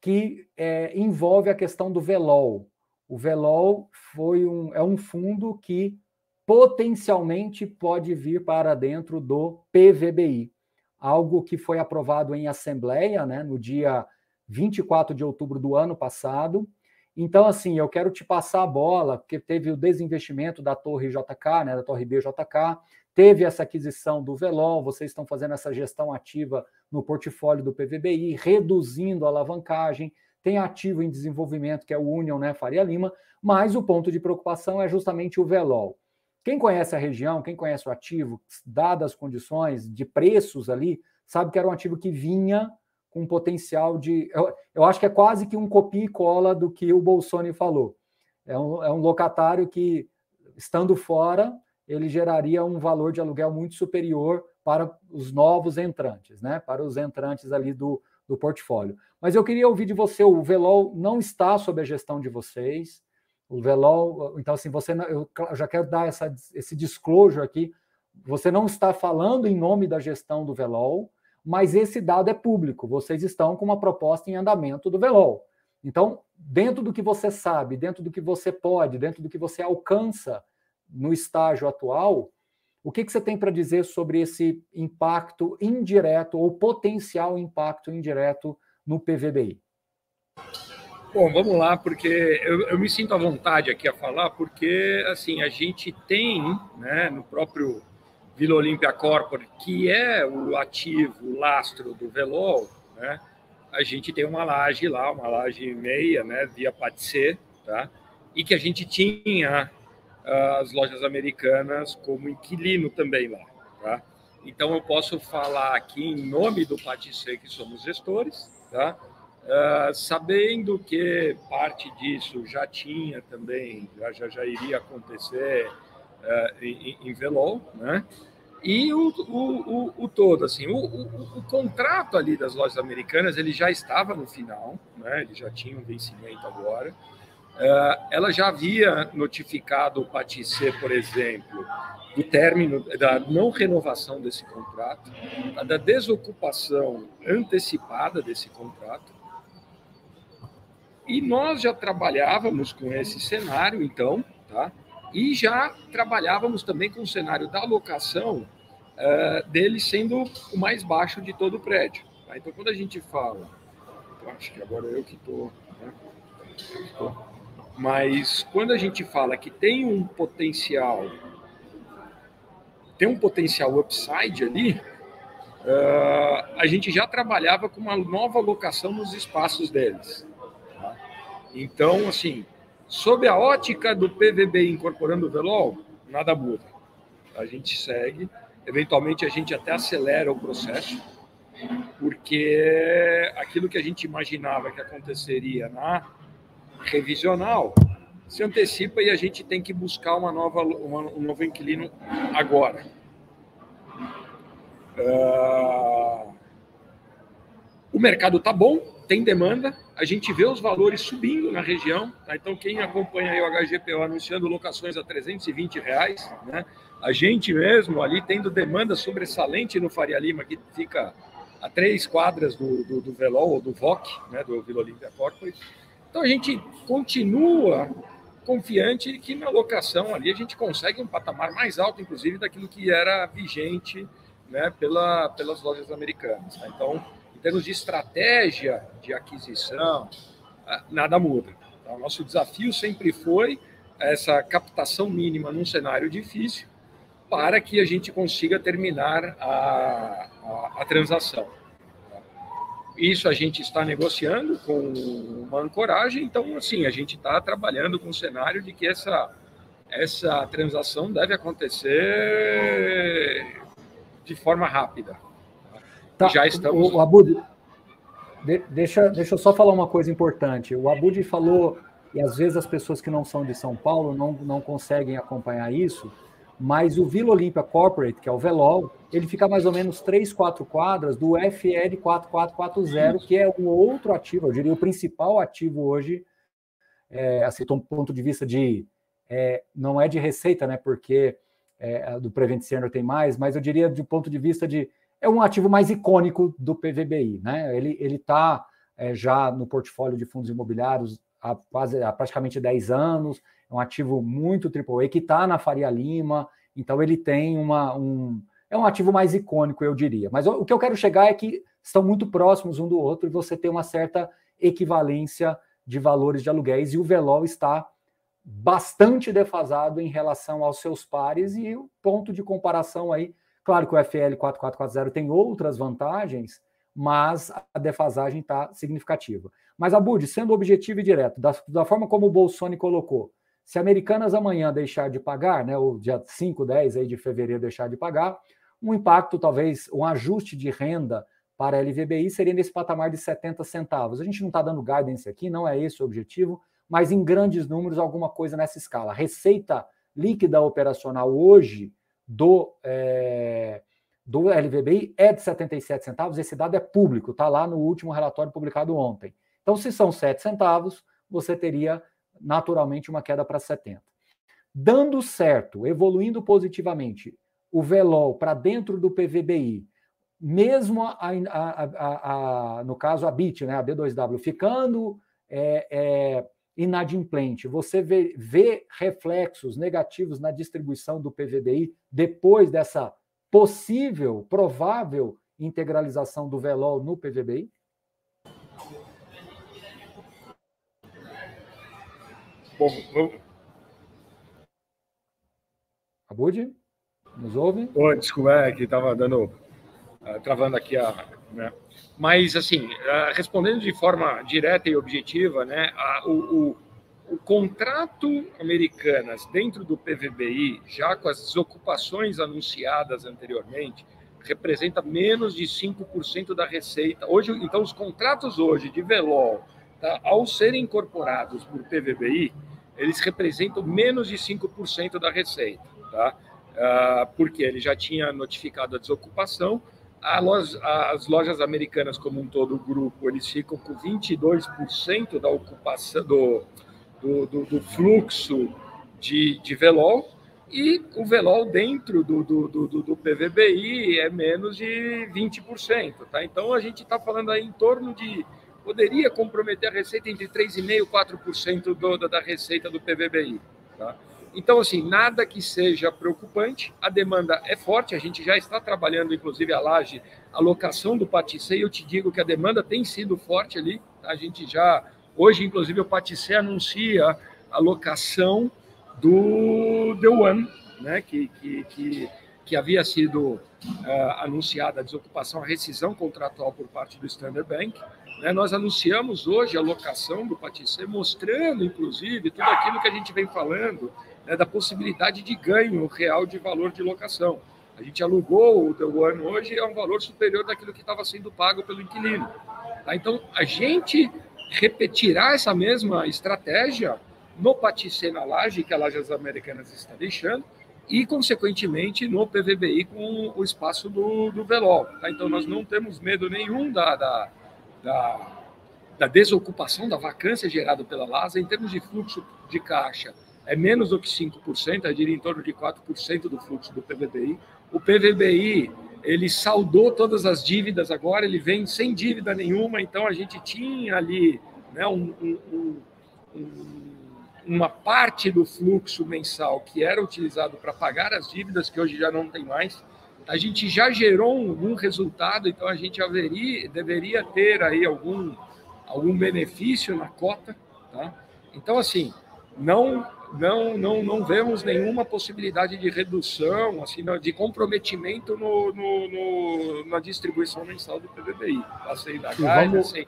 [SPEAKER 1] Que é, envolve a questão do VELOL. O VELOL foi um, é um fundo que potencialmente pode vir para dentro do PVBI, algo que foi aprovado em assembleia, né, no dia 24 de outubro do ano passado. Então, assim, eu quero te passar a bola, porque teve o desinvestimento da Torre JK, né, da Torre BJK, teve essa aquisição do Velol, vocês estão fazendo essa gestão ativa no portfólio do PVBI, reduzindo a alavancagem, tem ativo em desenvolvimento, que é o Union, né, Faria Lima, mas o ponto de preocupação é justamente o Velol. Quem conhece a região, quem conhece o ativo, dadas as condições de preços ali, sabe que era um ativo que vinha com potencial de. Eu, eu acho que é quase que um copia e cola do que o Bolsonaro falou. É um, é um locatário que, estando fora, ele geraria um valor de aluguel muito superior para os novos entrantes, né? Para os entrantes ali do, do portfólio. Mas eu queria ouvir de você, o Velol não está sob a gestão de vocês, o Velol, então assim, você eu já quero dar essa, esse disclosure aqui. Você não está falando em nome da gestão do Velol, mas esse dado é público. Vocês estão com uma proposta em andamento do Velol. Então, dentro do que você sabe, dentro do que você pode, dentro do que você alcança no estágio atual, o que, que você tem para dizer sobre esse impacto indireto ou potencial impacto indireto no PVBI?
[SPEAKER 3] Bom, vamos lá, porque eu, eu, me sinto à vontade aqui a falar, porque assim a gente tem, né, no próprio Vila Olímpia Corpore, que é o ativo, lastro do Velol, né, a gente tem uma laje lá, uma laje meia, né, via Patissé, tá, e que a gente tinha uh, as lojas americanas como inquilino também lá, tá. Então eu posso falar aqui em nome do Patissé, que somos gestores, tá, Uh, sabendo que parte disso já tinha também, já, já, já iria acontecer em, em Velol, né? e o, o, o, o todo, assim, o, o, contrato ali das lojas americanas, ele já estava no final, né? Ele já tinha um vencimento agora. Uh, ela já havia notificado o Patissé, por exemplo, do término, da não renovação desse contrato, da desocupação antecipada desse contrato. E nós já trabalhávamos com esse cenário, então, tá? E já trabalhávamos também com o cenário da locação uh, dele sendo o mais baixo de todo o prédio. Tá? Então, quando a gente fala, acho que agora eu que estou. Né? Mas quando a gente fala que tem um potencial, tem um potencial upside ali, uh, a gente já trabalhava com uma nova locação nos espaços deles. Tá? Então, assim, Sob a ótica do PVB incorporando o Velol, nada muda. A gente segue, eventualmente a gente até acelera o processo, porque aquilo que a gente imaginava que aconteceria na revisional se antecipa e a gente tem que buscar uma nova, uma, um novo inquilino agora. Uh, o mercado está bom, tem demanda, a gente vê os valores subindo na região. Tá? Então, quem acompanha o HGPO anunciando locações a 320 reais, né? a gente mesmo ali tendo demanda sobressalente no Faria Lima, que fica a três quadras do, do, do Velol ou do VOC, né? do Vila Olímpia Corporate. Então, a gente continua confiante que na locação ali a gente consegue um patamar mais alto, inclusive, daquilo que era vigente né, pela, pelas lojas americanas. Tá? Então, termos de estratégia de aquisição, ah, nada muda. Então, nosso desafio sempre foi essa captação mínima num cenário difícil para que a gente consiga terminar a, a, a transação. Isso a gente está negociando com uma ancoragem, então, assim, a gente está trabalhando com o cenário de que essa, essa transação deve acontecer de forma rápida.
[SPEAKER 1] Tá. Já estamos. O, o Abud, de, deixa, deixa eu só falar uma coisa importante. O Abud falou, e às vezes as pessoas que não são de São Paulo não, não conseguem acompanhar isso, mas o Vila Olímpia Corporate, que é o Velol, ele fica mais ou menos 3, 4 quadras do FL 4440, que é um outro ativo, eu diria o principal ativo hoje, é, assim, do ponto de vista de. É, não é de receita, né? Porque é, do Prevent Senior tem mais, mas eu diria do ponto de vista de é um ativo mais icônico do PVBI. Né? Ele está é, já no portfólio de fundos imobiliários há quase há praticamente 10 anos, é um ativo muito AAA que está na Faria Lima, então ele tem uma, um. É um ativo mais icônico, eu diria. Mas o, o que eu quero chegar é que estão muito próximos um do outro e você tem uma certa equivalência de valores de aluguéis, e o Velol está bastante defasado em relação aos seus pares, e o ponto de comparação aí Claro que o FL 4440 tem outras vantagens, mas a defasagem está significativa. Mas, Abud, sendo objetivo e direto, da, da, forma como o Bolsonaro colocou, se Americanas amanhã deixar de pagar, né, o dia 5, 10 aí de fevereiro deixar de pagar, um impacto, talvez, um ajuste de renda para a LVBI seria nesse patamar de 70 centavos. A gente não está dando guidance aqui, não é esse o objetivo, mas em grandes números, alguma coisa nessa escala. Receita líquida operacional hoje do, é, do LVBI é de 77 centavos. Esse dado é público, está lá no último relatório publicado ontem. Então, se são 7 centavos, você teria naturalmente uma queda para 70. Dando certo, evoluindo positivamente, o VELOL para dentro do PVBI, mesmo a, a, a, no caso a BIT, né, a B2W, ficando é, é, inadimplente, você vê, vê reflexos negativos na distribuição do PVBI depois dessa possível, provável integralização do VELOL no PVBI?
[SPEAKER 3] Bom, eu...
[SPEAKER 1] Abud, nos ouve?
[SPEAKER 3] Oi, desculpa, é que estava dando, uh, travando aqui a, né, mas, assim, ah, respondendo de forma direta e objetiva, né, o, o, o contrato Americanas dentro do PVBI, já com as desocupações anunciadas anteriormente, representa menos de 5% da receita. Hoje, então, os contratos hoje de Velol, tá, ao serem incorporados por PVBI, eles representam menos de 5% da receita. Tá? uh, porque ele já tinha notificado a desocupação. Loja, as lojas americanas, como um todo, o grupo, eles ficam com 22% da ocupação do, do, do, do fluxo de, de velol, e o velol dentro do, do, PVBI é menos de 20%. Tá? Então a gente está falando aí em torno de. Poderia comprometer a receita entre 3,5% e 4% do, da receita do PVBI. Tá? Então, assim, nada que seja preocupante, a demanda é forte, a gente já está trabalhando, inclusive, a laje, a locação do Patissé, eu te digo que a demanda tem sido forte ali, tá? a gente já, hoje, inclusive, o Patissé anuncia a locação do The One, né, que, que, que, que havia sido uh, anunciada a desocupação, a rescisão contratual por parte do Standard Bank. Né, nós anunciamos hoje a locação do Patissé, mostrando, inclusive, tudo aquilo que a gente vem falando, né, da possibilidade de ganho real de valor de locação. A gente alugou o The One hoje, é um valor superior daquilo que estava sendo pago pelo inquilino. Tá? Então, a gente repetirá essa mesma estratégia no Patissé na laje, que a Laje Americanas está deixando, e, consequentemente, no PVBI com o espaço do, do Velol. Tá? Então, nós não temos medo nenhum da, da, da, da desocupação, da vacância gerada pela LASA em termos de fluxo de caixa. É menos do que 5%, eu diria em torno de 4% do fluxo do PVBI. O PVBI, ele saldou todas as dívidas agora, ele vem sem dívida nenhuma, então a gente tinha ali né, um, um, um uma parte do fluxo mensal que era utilizado para pagar as dívidas, que hoje já não tem mais, a gente já gerou um, resultado, então a gente haveria, deveria ter aí algum, algum benefício na cota. Tá? Então, assim, não, não, não, não vemos nenhuma possibilidade de redução, assim, de comprometimento no, no, no na distribuição mensal do PVBI. Passei da
[SPEAKER 1] guarda, sem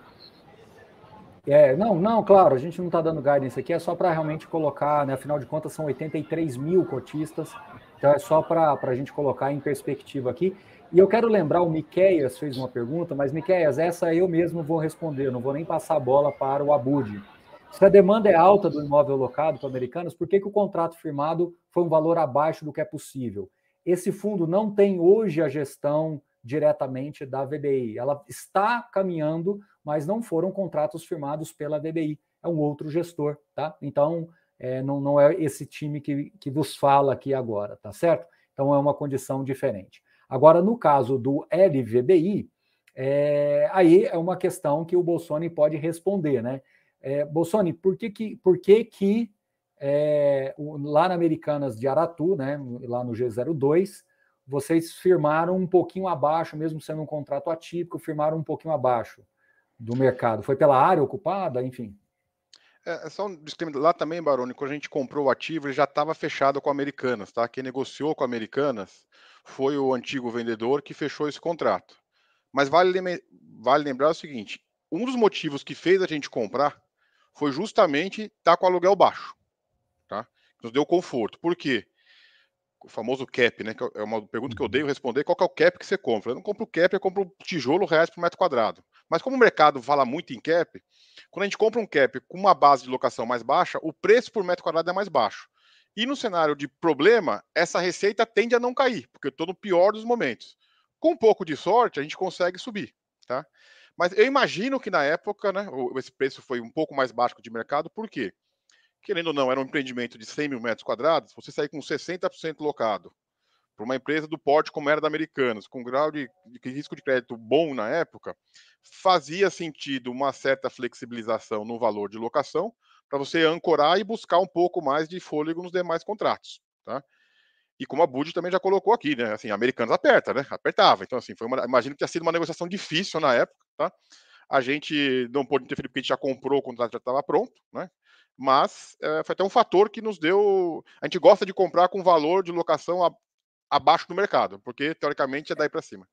[SPEAKER 1] é, não, não, claro, a gente não está dando guidance aqui, é só para realmente colocar, né, afinal de contas são 83 mil cotistas, então é só para a gente colocar em perspectiva aqui. E eu quero lembrar, o Miqueias fez uma pergunta, mas Miqueias, essa eu mesmo vou responder, não vou nem passar a bola para o Abud. Se a demanda é alta do imóvel locado para americanos, por que, que o contrato firmado foi um valor abaixo do que é possível? Esse fundo não tem hoje a gestão diretamente da VBI, ela está caminhando mas não foram contratos firmados pela VBI, é um outro gestor, tá? Então, é, não, não é esse time que, que vos fala aqui agora, tá certo? Então, é uma condição diferente. Agora, no caso do LVBI, é, aí é uma questão que o Bolsonaro pode responder, né? É, Bolsonaro, por que que, por que, que é, lá na Americanas de Aratu, né, lá no G02, vocês firmaram um pouquinho abaixo, mesmo sendo um contrato atípico, firmaram um pouquinho abaixo? do mercado? Foi pela área ocupada, enfim?
[SPEAKER 2] É, é só um disclaimer. Lá também, Baroni, quando a gente comprou o ativo, ele já estava fechado com a Americanas, tá? Quem negociou com a Americanas foi o antigo vendedor que fechou esse contrato. Mas vale, vale lembrar o seguinte: um dos motivos que fez a gente comprar foi justamente estar com o aluguel baixo, tá? Nos deu conforto. Por quê? O famoso cap, né? Que é uma pergunta que eu odeio responder. Qual é o cap que você compra? Eu não compro cap, eu compro tijolo reais por metro quadrado. Mas como o mercado fala muito em cap, quando a gente compra um cap com uma base de locação mais baixa, o preço por metro quadrado é mais baixo. E no cenário de problema, essa receita tende a não cair, porque eu estou no pior dos momentos. Com um pouco de sorte, a gente consegue subir, tá? Mas eu imagino que na época, né, esse preço foi um pouco mais baixo de mercado, por quê? Querendo ou não, era um empreendimento de 100 mil metros quadrados, você sair com 60% locado, para uma empresa do porte como era da Americanas, com grau de, de, risco de crédito bom na época, fazia sentido uma certa flexibilização no valor de locação para você ancorar e buscar um pouco mais de fôlego nos demais contratos, tá? E como a Bud também já colocou aqui, né? Assim, Americanas aperta, né? Apertava. Então, assim, foi uma, imagino que tenha sido uma negociação difícil na época, tá? A gente não pôde interferir porque a gente já comprou, o contrato já estava pronto, né? Mas é, foi até um fator que nos deu. A gente gosta de comprar com valor de locação abaixo do mercado, porque teoricamente é daí para cima.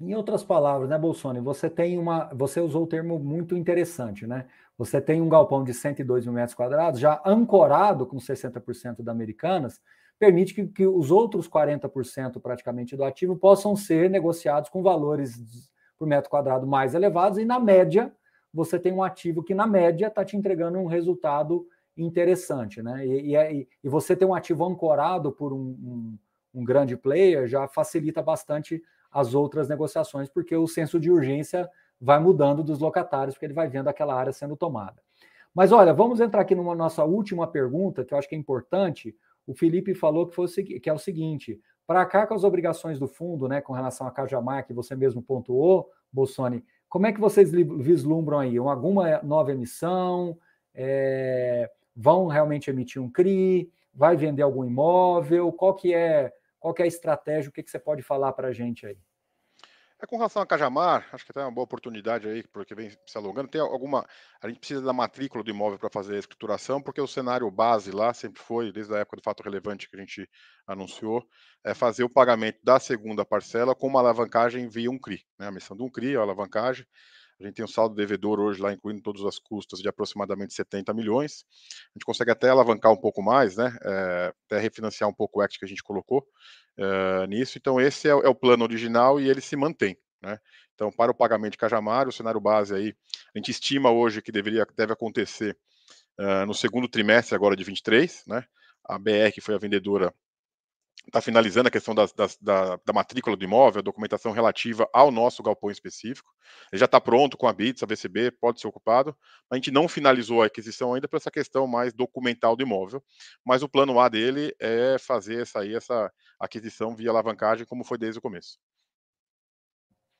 [SPEAKER 1] Em outras palavras, né, Bolsonaro, você tem uma, você usou o termo muito interessante, né? Você tem um galpão de 102 mil metros quadrados, já ancorado com 60% da Americanas, permite que, que os outros 40% praticamente do ativo possam ser negociados com valores por metro quadrado mais elevados, e na média, você tem um ativo que, na média, está te entregando um resultado interessante, né? E, e, é, e você ter um ativo ancorado por um, um, um, grande player já facilita bastante as outras negociações, porque o senso de urgência vai mudando dos locatários, porque ele vai vendo aquela área sendo tomada. Mas olha, vamos entrar aqui numa nossa última pergunta, que eu acho que é importante. O Felipe falou que, foi, que é o seguinte: para cá com as obrigações do fundo, né, com relação a Cajamar, que você mesmo pontuou, Bolsoni, como é que vocês vislumbram aí? Alguma nova emissão? É, vão realmente emitir um CRI? Vai vender algum imóvel? Qual que é, qual que é a estratégia? O que, que você pode falar para a gente aí?
[SPEAKER 2] É com relação a Cajamar, acho que tem uma boa oportunidade aí, porque vem se alongando. Tem alguma. A gente precisa da matrícula do imóvel para fazer a escrituração, porque o cenário base lá sempre foi, desde a época do fato relevante que a gente anunciou, é fazer o pagamento da segunda parcela com uma alavancagem via um CRI. Né? A missão de um CRI, a alavancagem. A gente tem um saldo devedor hoje lá, incluindo todas as custas, de aproximadamente 70 milhões. A gente consegue até alavancar um pouco mais, né? É, até refinanciar um pouco o equity que a gente colocou uh, nisso. Então, esse é, é, o plano original e ele se mantém. Né? Então, para o pagamento de Cajamar, o cenário base aí, a gente estima hoje que deveria, deve acontecer uh, no segundo trimestre agora de 23, né? A BR, que foi a vendedora, está finalizando a questão das, das, da, da, matrícula do imóvel, a documentação relativa ao nosso galpão específico. Ele já está pronto com a BITS, a VCB, pode ser ocupado. A gente não finalizou a aquisição ainda para essa questão mais documental do imóvel, mas o plano A dele é fazer essa, essa aquisição via alavancagem, como foi desde o começo.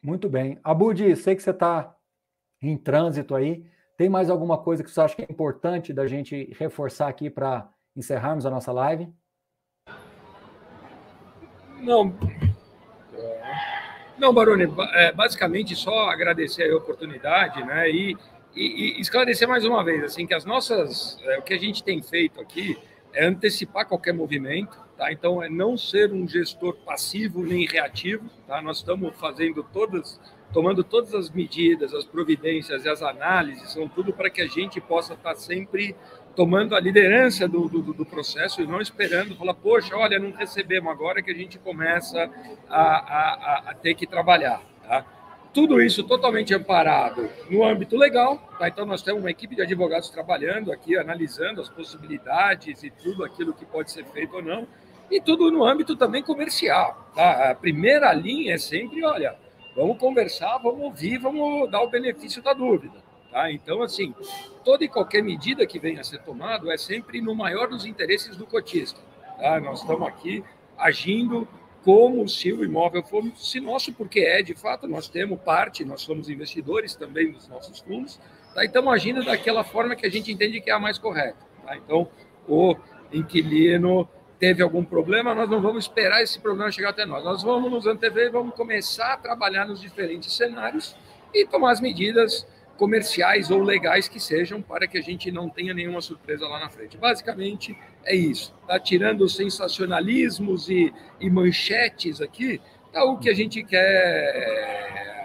[SPEAKER 1] Muito bem. Abud, sei que você está em trânsito aí. Tem mais alguma coisa que você acha que é importante da gente reforçar aqui para encerrarmos a nossa live?
[SPEAKER 3] Não. Não, Baroni, é, basicamente só agradecer a oportunidade, né? E, e, e, esclarecer mais uma vez, assim, que as nossas, é, o que a gente tem feito aqui é antecipar qualquer movimento, tá? Então é não ser um gestor passivo nem reativo, tá? Nós estamos fazendo todas, tomando todas as medidas, as providências e as análises, são tudo para que a gente possa estar sempre tomando a liderança do, do, do, processo e não esperando falar, poxa, olha, não recebemos agora que a gente começa a, a, a ter que trabalhar. Tá? Tudo isso totalmente amparado no âmbito legal, tá? então nós temos uma equipe de advogados trabalhando aqui, analisando as possibilidades e tudo aquilo que pode ser feito ou não, e tudo no âmbito também comercial. Tá? A primeira linha é sempre, olha, vamos conversar, vamos ouvir, vamos dar o benefício da dúvida. Tá? Então, assim, toda e qualquer medida que venha a ser tomada é sempre no maior dos interesses do cotista. Tá? Nós estamos aqui agindo como se o imóvel fosse nosso, porque é, de fato, nós temos parte, nós somos investidores também dos nossos fundos, tá? e estamos agindo daquela forma que a gente entende que é a mais correta. Tá? Então, o inquilino teve algum problema, nós não vamos esperar esse problema chegar até nós. Nós vamos nos antever, vamos começar a trabalhar nos diferentes cenários e tomar as medidas comerciais ou legais que sejam, para que a gente não tenha nenhuma surpresa lá na frente. Basicamente é isso. Tá tirando os sensacionalismos e, e manchetes aqui, tá o que a gente quer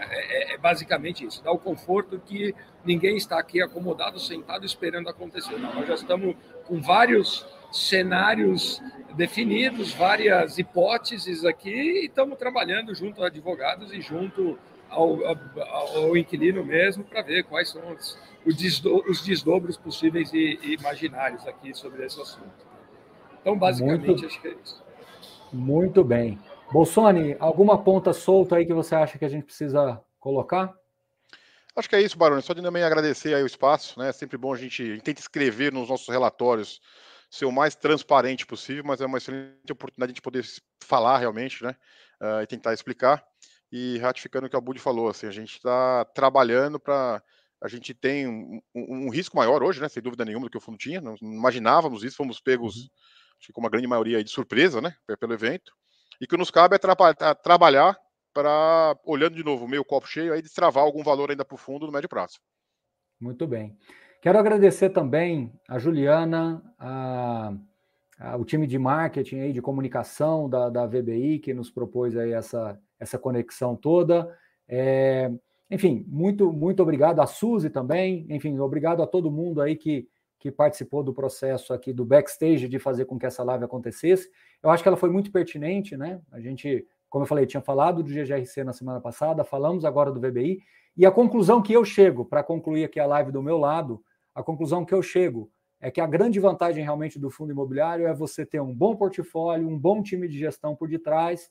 [SPEAKER 3] é, é, é, basicamente isso, dá o conforto que ninguém está aqui acomodado, sentado, esperando acontecer. Não, nós já estamos com vários cenários definidos, várias hipóteses aqui, e estamos trabalhando junto a advogados e junto ao, ao, ao inquilino mesmo para ver quais são os, os, desdobros possíveis e, e, imaginários aqui sobre esse assunto. Então, basicamente, muito, acho que é isso.
[SPEAKER 1] Muito bem. Bolsoni, alguma ponta solta aí que você acha que a gente precisa colocar?
[SPEAKER 2] Acho que é isso, Baroni. Só de também agradecer aí o espaço, né? É sempre bom a gente, a gente tenta escrever nos nossos relatórios ser o mais transparente possível, mas é uma excelente oportunidade de poder falar realmente, né? Uh, e tentar explicar e ratificando o que a Budi falou, assim, a gente está trabalhando para a gente tem um, um, um, risco maior hoje, né? Sem dúvida nenhuma do que o fundo tinha. Não imaginávamos isso, fomos pegos, uhum. acho que com uma grande maioria de surpresa, né? Pelo evento. E que nos cabe é tra trabalhar para, olhando de novo, meio copo cheio, aí destravar algum valor ainda para o fundo no médio prazo.
[SPEAKER 1] Muito bem. Quero agradecer também a Juliana, a, a, o time de marketing aí, de comunicação da, da VBI, que nos propôs aí essa, essa conexão toda. É, enfim, muito, muito obrigado a Suzy também. Enfim, obrigado a todo mundo aí que, que participou do processo aqui do backstage de fazer com que essa live acontecesse. Eu acho que ela foi muito pertinente, né? A gente, como eu falei, tinha falado do GGRC na semana passada, falamos agora do VBI, e a conclusão que eu chego, para concluir aqui a live do meu lado, a conclusão que eu chego é que a grande vantagem realmente do fundo imobiliário é você ter um bom portfólio, um bom time de gestão por detrás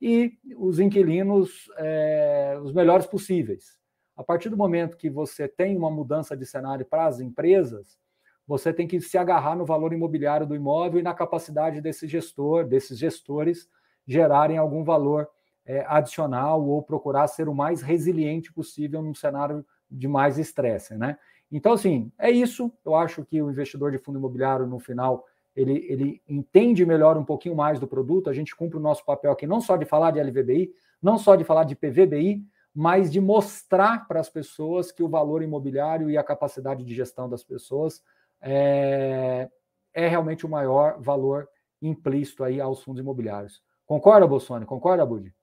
[SPEAKER 1] e os inquilinos é, os melhores possíveis. A partir do momento que você tem uma mudança de cenário para as empresas, você tem que se agarrar no valor imobiliário do imóvel e na capacidade desse gestor, desses gestores, gerarem algum valor é, adicional ou procurar ser o mais resiliente possível num cenário de mais estresse, né? Então, assim, é isso. Eu acho que o investidor de fundo imobiliário, no final, ele, ele entende melhor um pouquinho mais do produto. A gente cumpre o nosso papel aqui, não só de falar de LVBI, não só de falar de PVBI, mas de mostrar para as pessoas que o valor imobiliário e a capacidade de gestão das pessoas é, é realmente o maior valor implícito aí aos fundos imobiliários. Concorda, Bolsonaro? Concorda, Budi?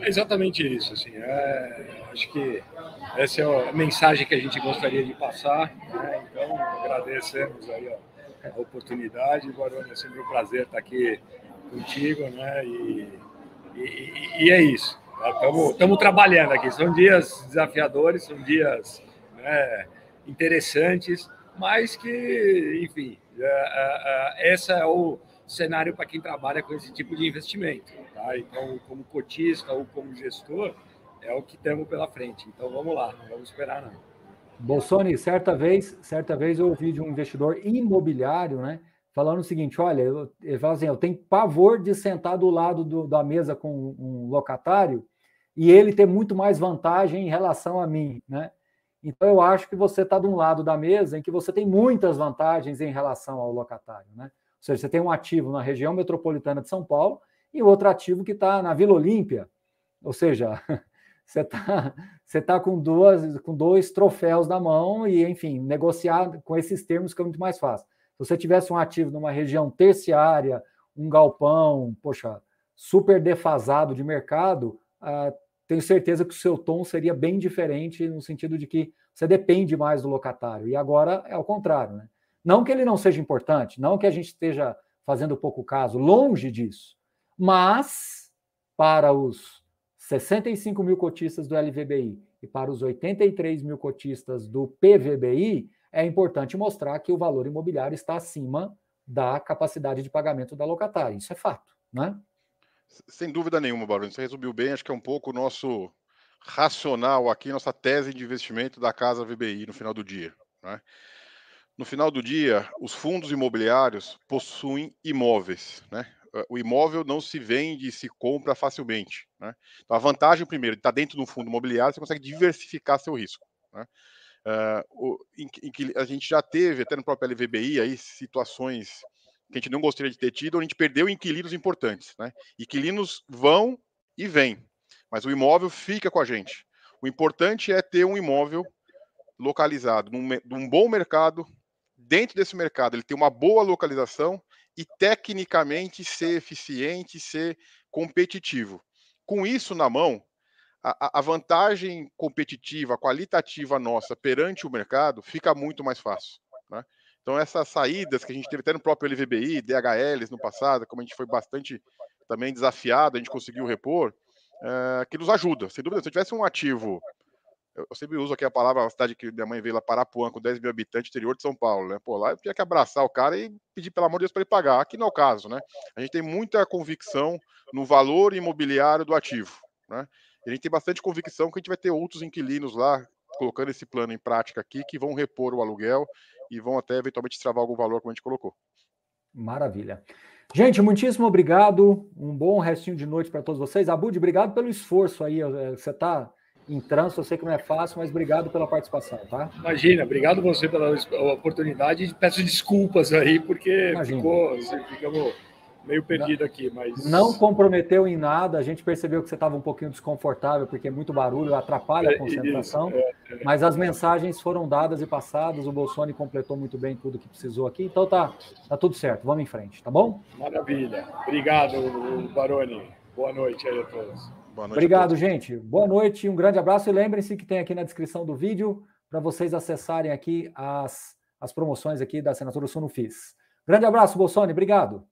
[SPEAKER 3] É exatamente isso. Assim, é, acho que essa é a mensagem que a gente gostaria de passar. Né? Então, agradecemos aí a, a oportunidade. Barone, é sempre um prazer estar aqui contigo. Né? E, e, e é isso. Estamos tá? trabalhando aqui. São dias desafiadores, são dias né, interessantes, mas que, enfim, é, é, é essa é o cenário para quem trabalha com esse tipo de investimento. Tá? Então, como cotista ou como gestor, é o que temos pela frente. Então, vamos lá, não vamos esperar não.
[SPEAKER 1] Bolsoni, certa vez, certa vez eu ouvi de um investidor imobiliário, né, falando o seguinte: olha, eu, ele fala assim, eu tenho pavor de sentar do lado do, da mesa com um locatário e ele ter muito mais vantagem em relação a mim, né? Então eu acho que você está de um lado da mesa em que você tem muitas vantagens em relação ao locatário, né? Ou seja, você tem um ativo na região metropolitana de São Paulo e outro ativo que está na Vila Olímpia. Ou seja, você está você tá com, duas, com dois troféus na mão e, enfim, negociar com esses termos que é muito mais fácil. Se você tivesse um ativo numa região terciária, um galpão, poxa, super defasado de mercado, ah, tenho certeza que o seu tom seria bem diferente no sentido de que você depende mais do locatário. E agora é o contrário, né? Não que ele não seja importante, não que a gente esteja fazendo pouco caso, longe disso. Mas, para os 65 mil cotistas do LVBI e para os 83 mil cotistas do PVBI, é importante mostrar que o valor imobiliário está acima da capacidade de pagamento da locatária. Isso é fato, né?
[SPEAKER 2] Sem dúvida nenhuma, Barulho. Você resumiu bem, acho que é um pouco o nosso racional aqui, nossa tese de investimento da Casa VBI no final do dia. Né? No final do dia, os fundos imobiliários possuem imóveis, né? O imóvel não se vende e se compra facilmente. Né? Então, a vantagem, primeiro, de estar dentro de um fundo imobiliário, você consegue diversificar seu risco. Né? Uh, o, em, em, que a gente já teve, até no próprio LVBI, aí, situações que a gente não gostaria de ter tido, onde a gente perdeu inquilinos importantes. Né? Inquilinos vão e vêm, mas o imóvel fica com a gente. O importante é ter um imóvel localizado num, num bom mercado, dentro desse mercado ele ter uma boa localização e tecnicamente ser eficiente, ser competitivo. Com isso na mão, a, a vantagem competitiva, qualitativa nossa perante o mercado fica muito mais fácil. Né? Então, essas saídas que a gente teve até no próprio LVBI, DHLs no passado, como a gente foi bastante também desafiado, a gente conseguiu repor, é, que nos ajuda. Sem dúvida, se eu tivesse um ativo, eu sempre uso aqui a palavra, a cidade que minha mãe veio lá, Parapuã, com 10 mil habitantes, interior de São Paulo, né? Pô, lá eu tinha que abraçar o cara e pedir, pelo amor de Deus, para ele pagar. Aqui não é o caso, né? A gente tem muita convicção no valor imobiliário do ativo, né? A gente tem bastante convicção que a gente vai ter outros inquilinos lá, colocando esse plano em prática aqui, que vão repor o aluguel e vão até eventualmente destravar algum valor, como a gente colocou.
[SPEAKER 1] Maravilha. Gente, muitíssimo obrigado. Um bom restinho de noite para todos vocês. Abud, obrigado pelo esforço aí. É, você está em trânsito, eu sei que não é fácil, mas obrigado pela participação, tá?
[SPEAKER 3] Imagina, obrigado você pela oportunidade. Peço desculpas aí, porque Imagina. ficou, assim, ficamos meio perdido
[SPEAKER 1] não,
[SPEAKER 3] aqui, mas.
[SPEAKER 1] Não comprometeu em nada, a gente percebeu que você estava um pouquinho desconfortável, porque é muito barulho, atrapalha a é, concentração. É, é, mas as mensagens foram dadas e passadas, o Bolsonaro completou muito bem tudo que precisou aqui, então tá, tá tudo certo, vamos em frente, tá bom?
[SPEAKER 3] Maravilha. Obrigado, Baroni. Boa noite aí a todos.
[SPEAKER 1] Noite Obrigado, gente. Boa noite, um grande abraço e lembrem-se que tem aqui na descrição do vídeo para vocês acessarem aqui as, as promoções aqui da assinatura Sunufis. Grande abraço, Bolsonaro, obrigado.